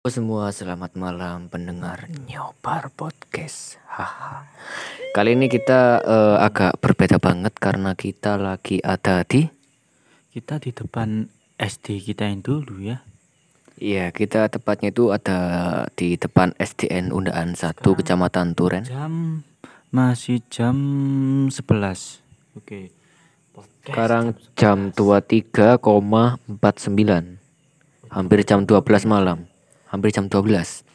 Halo semua, selamat malam pendengar Nyobar Podcast. Haha. Kali ini kita eh, agak berbeda banget karena kita lagi ada di Kita di depan SD kita yang dulu ya. Iya, kita tepatnya itu ada di depan SDN Undaan 1 Kecamatan Turen. Jam masih jam 11. Oke. Podcast Sekarang jam 23,49. Hampir jam 12 malam. Hampir jam 12.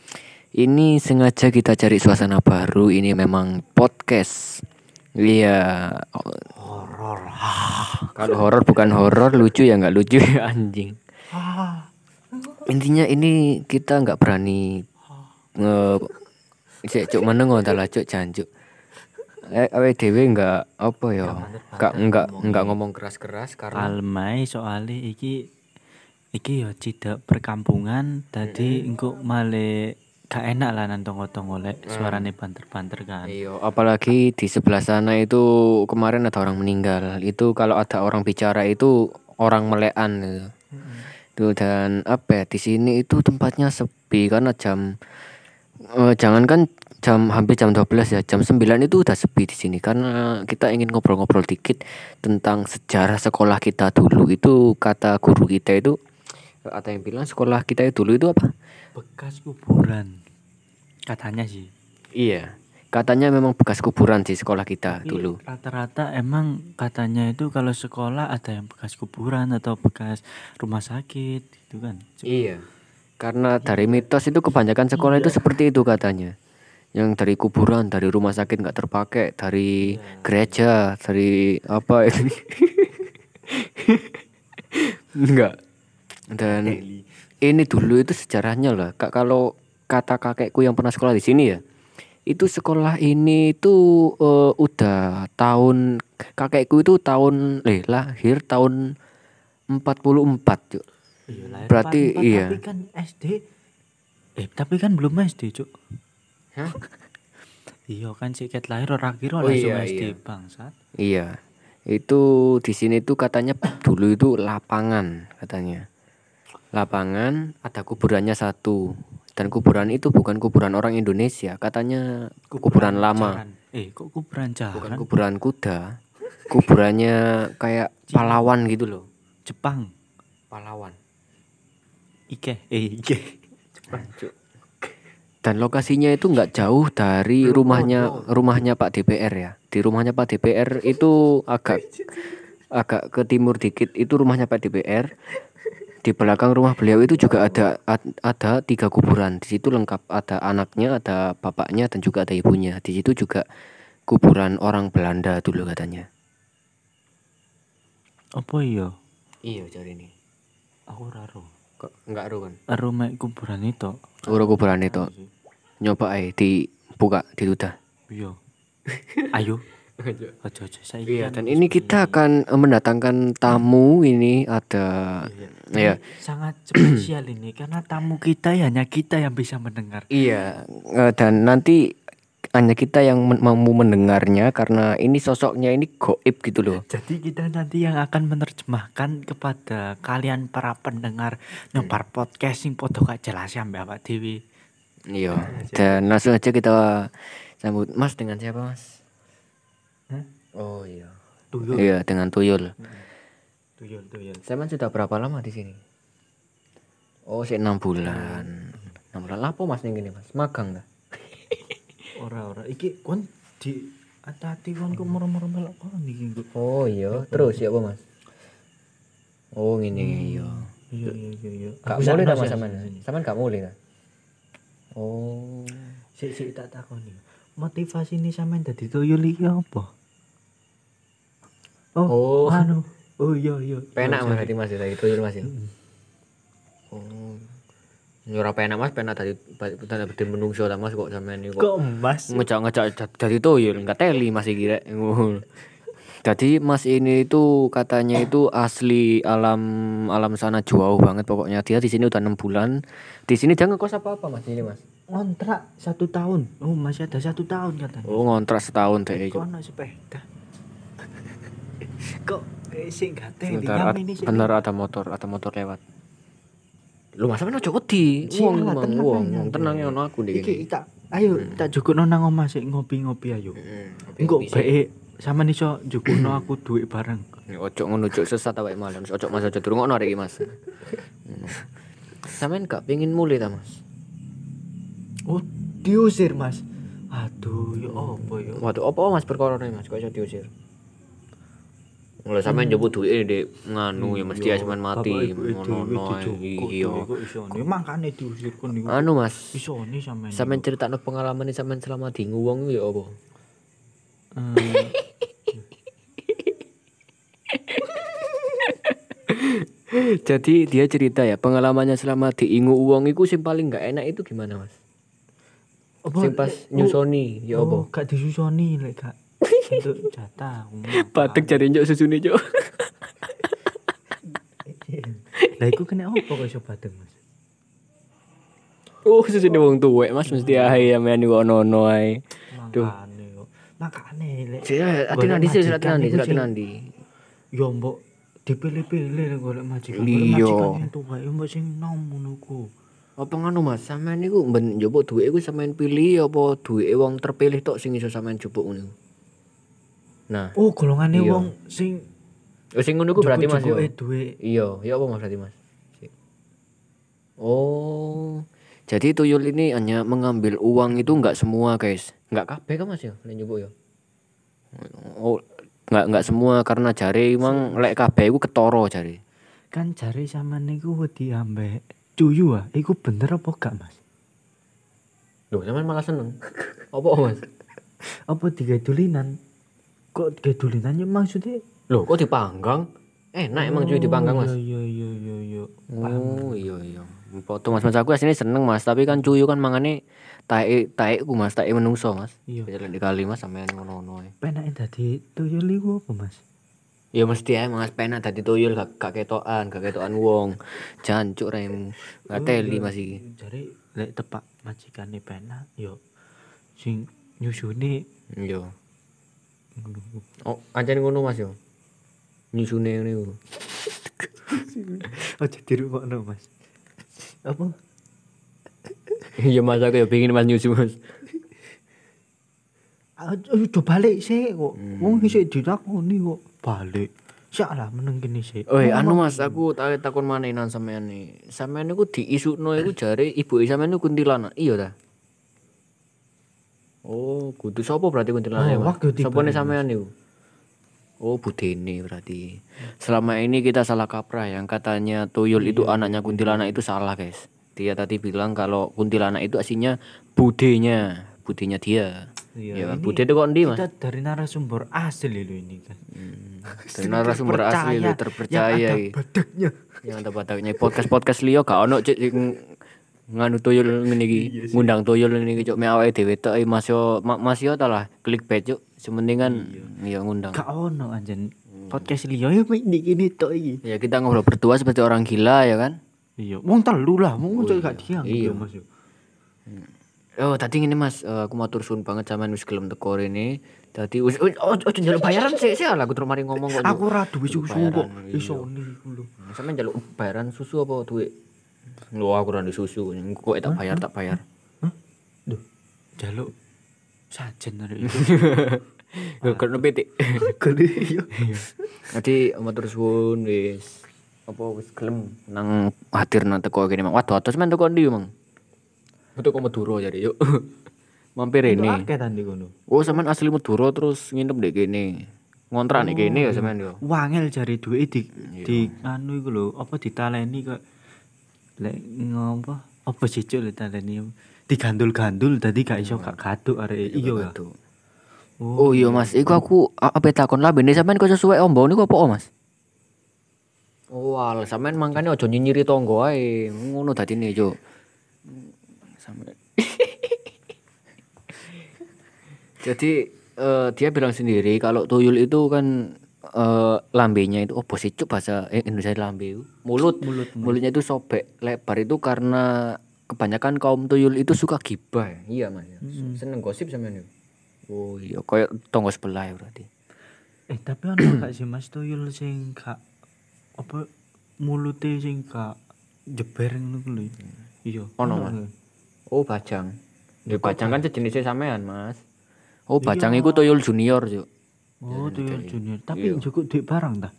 Ini sengaja kita cari suasana baru. Ini memang podcast. Iya, horor. Kalau horor bukan horor, lucu ya nggak lucu ya anjing. Intinya ini kita nggak berani nge cek cuk meneng lah cuk jancuk. Eh awe dhewe nggak apa ya? Nggak nggak nggak ngomong keras-keras karena Almai soalnya iki iki ya tidak perkampungan tadi engko male gak enak lah nang tonggo-tonggo lek suarane banter-banter kan. Iya, apalagi di sebelah sana itu kemarin ada orang meninggal. Itu kalau ada orang bicara itu orang melean gitu. Tuh, dan apa ya di sini itu tempatnya sepi karena jam eh, jangankan jam hampir jam 12 ya, jam 9 itu udah sepi di sini karena kita ingin ngobrol-ngobrol dikit tentang sejarah sekolah kita dulu. Itu kata guru kita itu ada yang bilang sekolah kita itu dulu itu apa? Bekas kuburan. Katanya sih. Iya. Katanya memang bekas kuburan di sekolah kita Tapi dulu. Rata-rata emang katanya itu kalau sekolah ada yang bekas kuburan atau bekas rumah sakit gitu kan. Iya. Karena dari mitos itu kebanyakan sekolah itu seperti itu katanya. Yang dari kuburan, dari rumah sakit nggak terpakai, dari gereja, dari apa ini? Enggak. Dan ini dulu itu sejarahnya lah. Kak kalau kata kakekku yang pernah sekolah di sini ya, itu sekolah ini itu eh, udah tahun kakekku itu tahun eh lahir tahun 44 Cuk. Iya, lahir Berarti 44, iya. Tapi kan SD eh tapi kan belum SD, Cuk. Hah? Iya kan siket lahir ora kira Oh, langsung iya, SD iya. bangsat. Iya. Itu di sini tuh katanya dulu itu lapangan katanya. Lapangan ada kuburannya satu. Dan kuburan itu bukan kuburan orang Indonesia, katanya kuburan, lama. jaran. Eh, kok kuburan Bukan jaran? kuburan kuda. Kuburannya kayak pahlawan gitu loh. Jepang. Pahlawan. Ike, eh Ike. Dan lokasinya itu nggak jauh dari rumahnya rumahnya Pak DPR ya. Di rumahnya Pak DPR itu agak agak ke timur dikit itu rumahnya Pak DPR. Di belakang rumah beliau itu juga ada ad- ada tiga kuburan. Di situ lengkap ada anaknya, ada bapaknya dan juga ada ibunya. Di situ juga kuburan orang Belanda dulu katanya. Apa iya? Iya cari ini. Aku ora ro. Kok nggak ru kan? Mek kuburan itu. Uru kuburan itu nyoba ae dibuka ditudah. Iya. Ayo. Aja aja saya Iya, dan ini kita akan eh, mendatangkan tamu ini ada ya. sangat spesial ini karena tamu kita ya hanya kita yang bisa mendengar. Iya, eh, dan nanti hanya kita yang men- mau mendengarnya karena ini sosoknya ini goib gitu loh. Jadi kita nanti yang akan menerjemahkan kepada kalian para pendengar nyobar podcast sing podo gak jelas ya Mbak Pak Dewi. Iya, dan langsung aja kita sambut Mas dengan siapa Mas? Hah? Oh iya. Tuyul. Iya, dengan Tuyul. Tuyul, tuyul. Saya sudah berapa lama di sini? Oh, sih enam bulan. Enam bulan. Lapo Mas yang gini Mas? Magang dah. Ora ora iki kon di hati-hati kon kok moro-moro melok kon iki. Oh iya, terus ya apa Mas? Oh ini iya. Iya iya iya iya. Gak Aku boleh mas sampean. sini. Sampean gak boleh. Oh. Sik sik tak takoni. Motivasi ini sampean dadi tuyul iki apa? Oh, Oh. anu. Oh iya iya. Penak Oh, mas tadi mas ya, itu mas ya. Oh. Nyora penak mas, penak tadi tadi berde menungso lah mas kok sampean ini kok. Emas? Ngecak-ngecak dari tuyul, enggak teli masih kira. Jadi mas ini itu katanya itu asli alam alam sana jauh banget pokoknya dia di sini udah enam bulan. Di sini jangan kos apa apa mas ini mas. Kontrak satu tahun. Oh masih ada satu tahun katanya. Oh ngontrak setahun deh. Kok ono sepeda? Kok sing ini sih. bener ada motor, ada motor lewat. Lu masa men ojo wedi. Wong wong, wong tenang ya ono aku ndek Iki tak ayo tak jukukno nang omah sik ngopi-ngopi ayo. Hmm, Engko bae sampean iso jukukno aku duit bareng. Ya, Ojo ngono ojo sesat awake malah. Ojo Mas ojo durungokno rek iki Mas. Hmm. Sampeyan gak pengin mulai ta Mas? Oh, diusir, Mas. Aduh, ya apa ya? Waduh, apa Mas perkara Mas kok iso diusir? Lah sampean njupuk duit ndek nganu ya mesti ya sampean mati ngono iya. Makane diusir kon niku. Anu Mas, Iso nih sampean. sampean critakno pengalaman sampean selama di nguwong ya apa? Eh, Jadi dia cerita ya pengalamannya selama di Ingu Uwong itu sing paling gak enak itu gimana mas? apa? Sing pas nyusoni ya Oh, apa? gak disusoni lek gak. Untuk jatah. Batek cari njok susune njok. Lah iku kena apa kok iso badeng, Mas? Oh susune wong tuwek mas mesti ae ya men kok ono ae. Kok. Makane lek Sih ati nandi sih ati nandi ati nandi. yo mbok dipilih-pilih lek golek majikan. Iya. Majikan tuwa yo mbok sing nom ngono ku. Apa ngono mas? Sampean niku ben njupuk duit iku sampean pilih apa duit wong terpilih tok sing iso sampean jupuk ngono? Nah, Oh, golongane Iya. wong sing oh, sing ngono ku berarti mas yo. jupuke duit. Iya, ya apa mas berarti mas? Oh, jadi tuyul ini hanya mengambil uang itu enggak semua guys, enggak kabeh kan mas ya, lek njupuk ya. Oh, enggak enggak semua karena jari emang lek kabeh iku ketoro jari. Kan jare sampean niku wedi ambek cuyu ah. Iku bener apa gak, Mas? Loh, sampean malah seneng. apa mas? Apa tiga dulinan? Kok dulinan ya maksudnya? Loh, kok dipanggang? Enak emang cuy dipanggang mas. Iya iya iya iya. Oh iya iya. Foto mas mas aku aslinya seneng mas, tapi kan cuyu kan mangane tae tae ku mas, tae menungso mas. Iya. Jalan di kali mas sampean ngono-ngono ae. Penake dadi tuyul iku apa, Mas? Ya mesti ae mas pena dadi tuyul gak, gak ketokan, gak ketokan wong. Jancuk rem. Gak teli mas iki. Jare lek tepak majikane penak yo sing nyusune Iya. Oh, ancen ngono mas yo. Nyusune ngene iku. aja dirungokno, Mas. Apa? Iya mas aku ya pengin mas nyusu mas. Ayo balik sih kok. Wong isih dilakoni kok. Balik. Salah meneng kene sih. Oh anu mas aku tak takon manenan sampean nih. Sampean niku diisukno iku jare ibu sampean niku kuntilanak. Iya ta? Oh, kudu sapa berarti kuntilanak Oh, waktu tiba Sapa nih sampean niku? Oh, Budene berarti. Selama ini kita salah kaprah yang katanya tuyul itu anaknya kuntilanak itu salah, guys. Dia tadi bilang kalau kuntilanak itu aslinya budenya, budenya dia. Iya, Ya, bude itu kok ndi, Mas? Kita dari narasumber asli lo ini kan. Dari narasumber asli lu terpercaya Yang ada iki. badaknya. yang ada bataknya podcast podcast liyo gak ono cek sing nganu tuyul ngene iki ngundang tuyul ngene iki cuk me awake dhewe tok eh, Mas yo ma- Mas yo ta lah clickbait cuk sementing kan iya ngundang Gak ono anjen. Podcast liya ya ini gini tok iki. ya kita ngobrol berdua seperti orang gila ya kan Iya, wong telu lah, wong cek gak diang iya. Mas yo. oh tadi ngene Mas eh, aku matur suwun banget sampean wis gelem teko rene dadi wis oh oh, ojo njaluk bayaran sih sih lah aku terus mari ngomong kok Aku ra duwe susu kok. Bayaran, iya. Iso niku lho. sampean njaluk bayaran susu apa duit Lho aku ora ndek susu kok tak bayar tak bayar Hah? Duh. Jaluk sajen arek itu. Kena pitik Gede iya. Jadi matur suwun wis apa wis gelem nang hadir nang teko kene Mang. Waduh atus men teko ndi Mang? Teko Madura jadi yuk. Mampir Ini akeh tadi kono. Oh sampean asli Madura terus nginep ndek kene. Ngontrak nek kene ya sampean yo. Wangel jari duwe di Iya. di anu iku lho, apa ditaleni kok lek ngopo? Apa sih cuk lek taleni? Digandul-gandul tadi gak iso gak gaduk arek iya ya. Waduh. Oh iya Mas, iku aku a- ape takon lah bene sampean kok sesuai ombo niku apa Mas? Oh, al sampean mangkane aja nyinyiri tonggo ae. Ngono dadine yo. Sampean. Jadi eh, dia bilang sendiri kalau tuyul itu kan eh, lambenya itu oh sih cuk bahasa eh, Indonesia lambe mulut Mulut, mulutnya itu sobek lebar itu karena kebanyakan kaum tuyul itu suka gibah ya? iya mas ya. seneng gosip sama ini oh iya kayak tonggo sebelah ya berarti Eh tapi ono gak sih Mas tuyul sing gak apa mulute sing gak jeber ngono ku lho. Iya. Ono, Mas. Oh, Bajang. Ya Bajang kan sejenisnya sampean, Mas. Oh, Bajang iku Toyol Junior, Cuk. Oh, tuyul junior. Tapi cukup duit barang ta?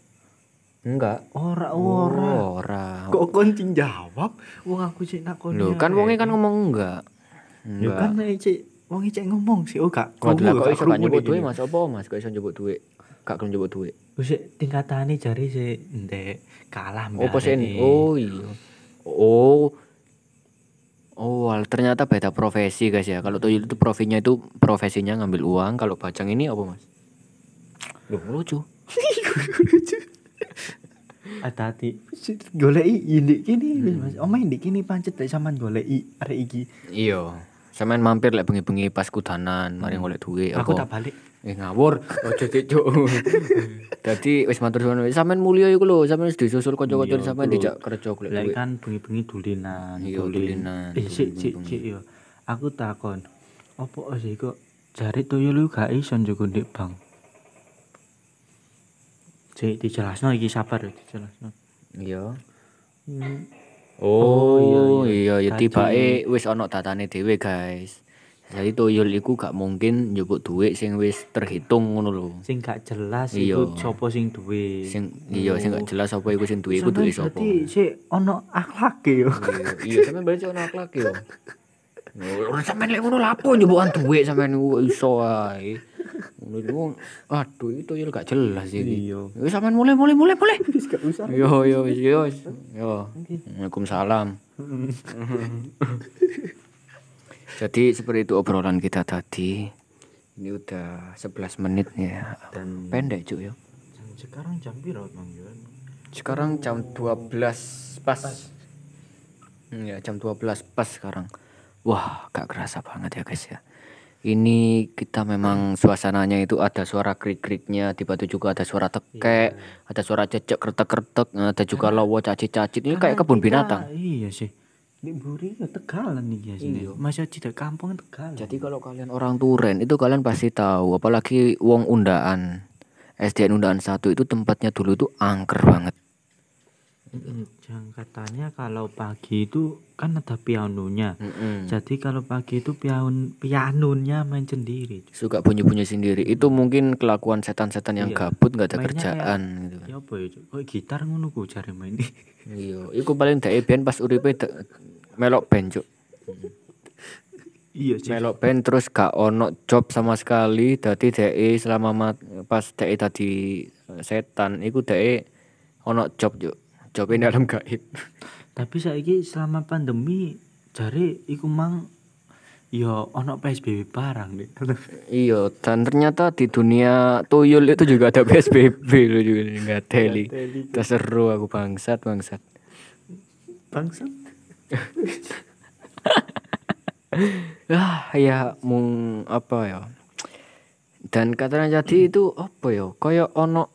Enggak. Ora ora. Oh, ora. Kok kon sing jawab? Wong aku sik nakoni. Lho, kan wonge kan ngomong enggak. Ya kan nek cek wong cek ngomong sih oh gak. Kok kok iso gak nyebut duit Mas? Apa Mas kok iso nyebut duit? Gak gelem nyebut duit. Wis tingkatane jari sik ndek kalah mbak. Oh, posen. Oh, iya. Oh. Oh, ternyata beda profesi guys ya. Kalau Toyol itu profesinya itu profesinya ngambil uang, kalau Bajang ini apa, Mas? Loh, lucu. Hati-hati. Goleki indik kini wis Mas. Indik kini pancet lek sampean goleki arek iki. Iya. Sampean mampir lek bengi-bengi pas kudanan, mari golek duit Aku tak balik. Eh ngawur, ojo cuk. Dadi wis matur suwun wis sampean mulya iku lho, sampean wis disusul kanca-kanca Iya, sampean bro. dijak kerja golek Lek duit. kan bengi-bengi dulinan. Iya, dulin. dulinan, Eh sik sik sik yo. Aku takon. Apa sih kok jari tuyul lu gak iso njogo ndek bank? Cek dijelasno iki sabar yo dijelasno. Iya. Hmm. Oh, iya, iya, ya Tadi- tibake wis ana datane dhewe, guys. Jadi toyol iku gak mungkin njupuk duit sing wis terhitung ngono lho. Sing gak jelas Iya. iku sapa sing duwe. Sing iya sing gak jelas apa iku sing duwe iku duwe sapa. Dadi sik ono akhlake yo. Iya, Iya, sampean berarti ono akhlak yo. Ora sampean lek ngono lapo njupukan duit sampean iku iso ae. Ngono iku aduh itu yo gak jelas iki. Iya. Wis sampean mulai mulai mulai mulai. Wis gak usah. Yo yo wis yo. Yo. Waalaikumsalam. Jadi seperti itu obrolan kita tadi. Ini udah 11 menit ya. Dan Pendek cuy ya. sekarang jam piro Bang Yon? Sekarang jam 12 pas. Hmm, Ya, jam 12 pas sekarang. Wah, gak kerasa banget ya guys ya. Ini kita memang suasananya itu ada suara krik-kriknya, tiba itu juga ada suara tekek, ada suara cecek kretek-kretek, ada juga lowo cacit-cacit. Ini kayak kebun binatang. Iya sih. Di Buri ya Tegalan nih ya sini. Iya. Masa tidak kampung Tegalan. Jadi kalau kalian orang Turen itu kalian pasti tahu, apalagi wong undaan. SDN Undaan 1 itu tempatnya dulu itu angker banget. Mm, Yang katanya kalau pagi itu kan ada pianonya. Mm-mm. Jadi kalau pagi itu pian pianonya main sendiri. Suka bunyi-bunyi sendiri. Itu mungkin kelakuan setan-setan yang Iya. gabut nggak ada Mainnya kerjaan gitu. Ya apa ya? Kok gitar ngono ku cari main. Iya, iku paling dhek ben pas uripe melok band, Cuk. iya sih. Melok band terus gak ono job sama sekali, dadi dhek selama pas dhek tadi setan iku dhek ono job, Cuk. Ini dalam gaib. Tapi saiki selama pandemi jare iku mang ya ono PSBB barang deh. Iya, dan ternyata di dunia tuyul itu juga ada PSBB loh juga nggak teli. Terseru aku bangsat bangsat. Bangsat. Ah ya mung apa ya. Dan katanya jadi itu apa ya? Kayak ono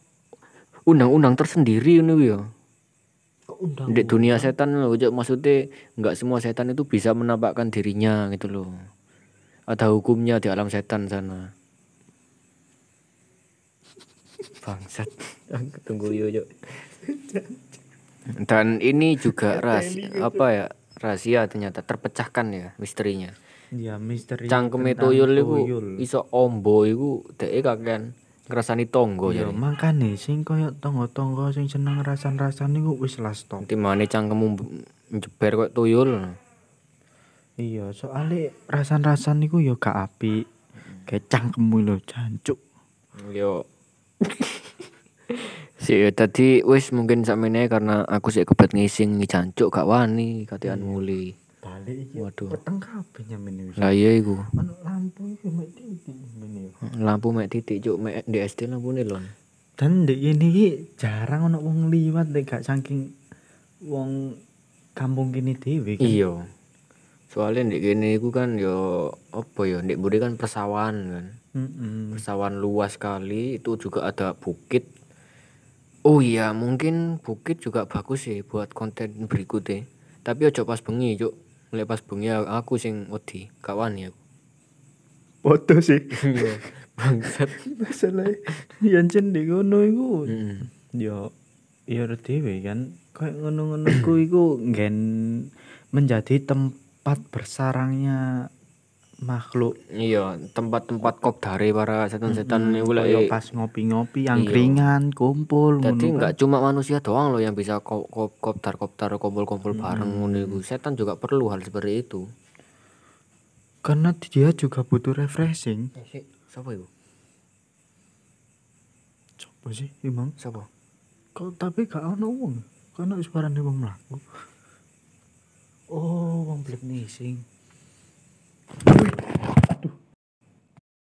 undang-undang tersendiri ini ya. Undang Di dunia setan loh, Cuk. maksudnya nggak semua setan itu bisa menampakkan dirinya gitu loh. Ada hukumnya di alam setan sana. Bangsat. Tunggu yuk, yuk. Dan ini juga rahasia apa ya? Rahasia ternyata terpecahkan ya misterinya. Ya misteri. Cangkeme tuyul iku iso ombo iku dhek kakean ngrasani tonggo Iya, jadi. makane sing koyo tonggo-tonggo sing seneng rasan-rasan niku wis lah stop. Timane cangkemmu njeber kok tuyul. Iya, soalnya rasan-rasan niku ya gak apik. Kayak cangkemmu lho, jancuk. Yo. Si tadi wis mungkin sakmene karena aku sik kebet ngising ngicancuk gak wani katian muli. Balik iki. Waduh. Peteng kabeh nyamene wis. Lah iya iku. Ono lampu iki mek titik nyamene. Lampu mek titik cuk mek di SD lampune lon. Dan ndek kene iki jarang ono wong liwat nek gak saking wong kampung kene dhewe kan. Iya. Soalnya ndek kene iku kan yo apa ya ndek mburi kan persawahan kan. Heeh. Persawahan luas sekali itu juga ada bukit. Oh iya, mungkin bukit juga bagus sih buat konten berikutnya. Tapi ojo pas bengi, Cuk. Lek pas bengi aku sing wedi, gak wani aku. Foto sih. Iya, bangsat. Masalah yang cendek ngono iku. Mm. Ya ya dhewe kan kayak ngono-ngono ku iku nggen menjadi tempat bersarangnya makhluk Iya, tempat-tempat kopdare para setan-setan Mm, lek kayak pas ngopi-ngopi yang Iya. keringan kumpul Jadi ngono kan. nggak cuma manusia doang loh yang bisa ko- ko- kopdar-kopdar kumpul-kumpul bareng Hmm. ngono. Setan juga perlu hal seperti itu. karena dia juga butuh refreshing Eh, sik, sapa iku? coba sih emang Sapa? kok tapi gak ono wong karena suarane wong mlaku oh wong blek nising Wait.